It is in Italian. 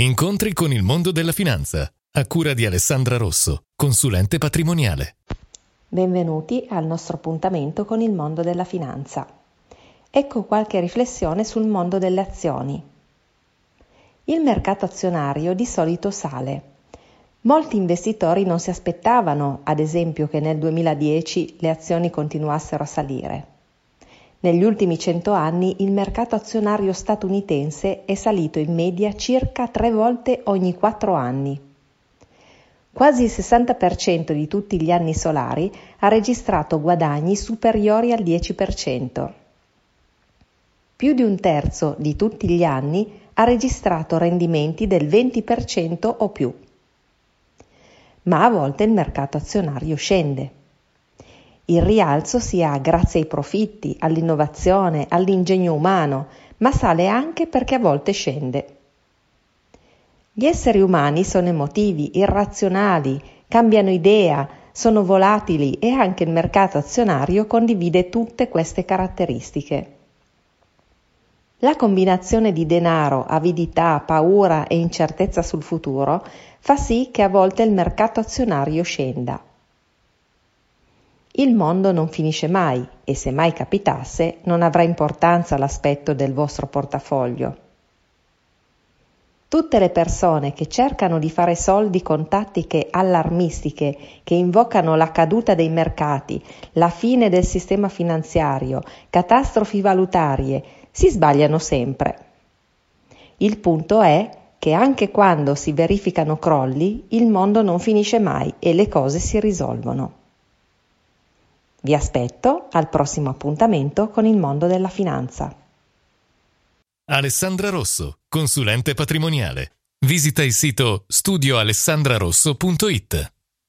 Incontri con il mondo della finanza, a cura di Alessandra Rosso, consulente patrimoniale. Benvenuti al nostro appuntamento con il mondo della finanza. Ecco qualche riflessione sul mondo delle azioni. Il mercato azionario di solito sale. Molti investitori non si aspettavano, ad esempio, che nel 2010 le azioni continuassero a salire. Negli ultimi cento anni il mercato azionario statunitense è salito in media circa tre volte ogni quattro anni. Quasi il 60% di tutti gli anni solari ha registrato guadagni superiori al 10%. Più di un terzo di tutti gli anni ha registrato rendimenti del 20% o più. Ma a volte il mercato azionario scende. Il rialzo si ha grazie ai profitti, all'innovazione, all'ingegno umano, ma sale anche perché a volte scende. Gli esseri umani sono emotivi, irrazionali, cambiano idea, sono volatili e anche il mercato azionario condivide tutte queste caratteristiche. La combinazione di denaro, avidità, paura e incertezza sul futuro fa sì che a volte il mercato azionario scenda. Il mondo non finisce mai e se mai capitasse non avrà importanza l'aspetto del vostro portafoglio. Tutte le persone che cercano di fare soldi con tattiche allarmistiche che invocano la caduta dei mercati, la fine del sistema finanziario, catastrofi valutarie, si sbagliano sempre. Il punto è che anche quando si verificano crolli, il mondo non finisce mai e le cose si risolvono. Vi aspetto al prossimo appuntamento con il mondo della finanza. Alessandra Rosso, consulente patrimoniale. Visita il sito studioalessandrarosso.it.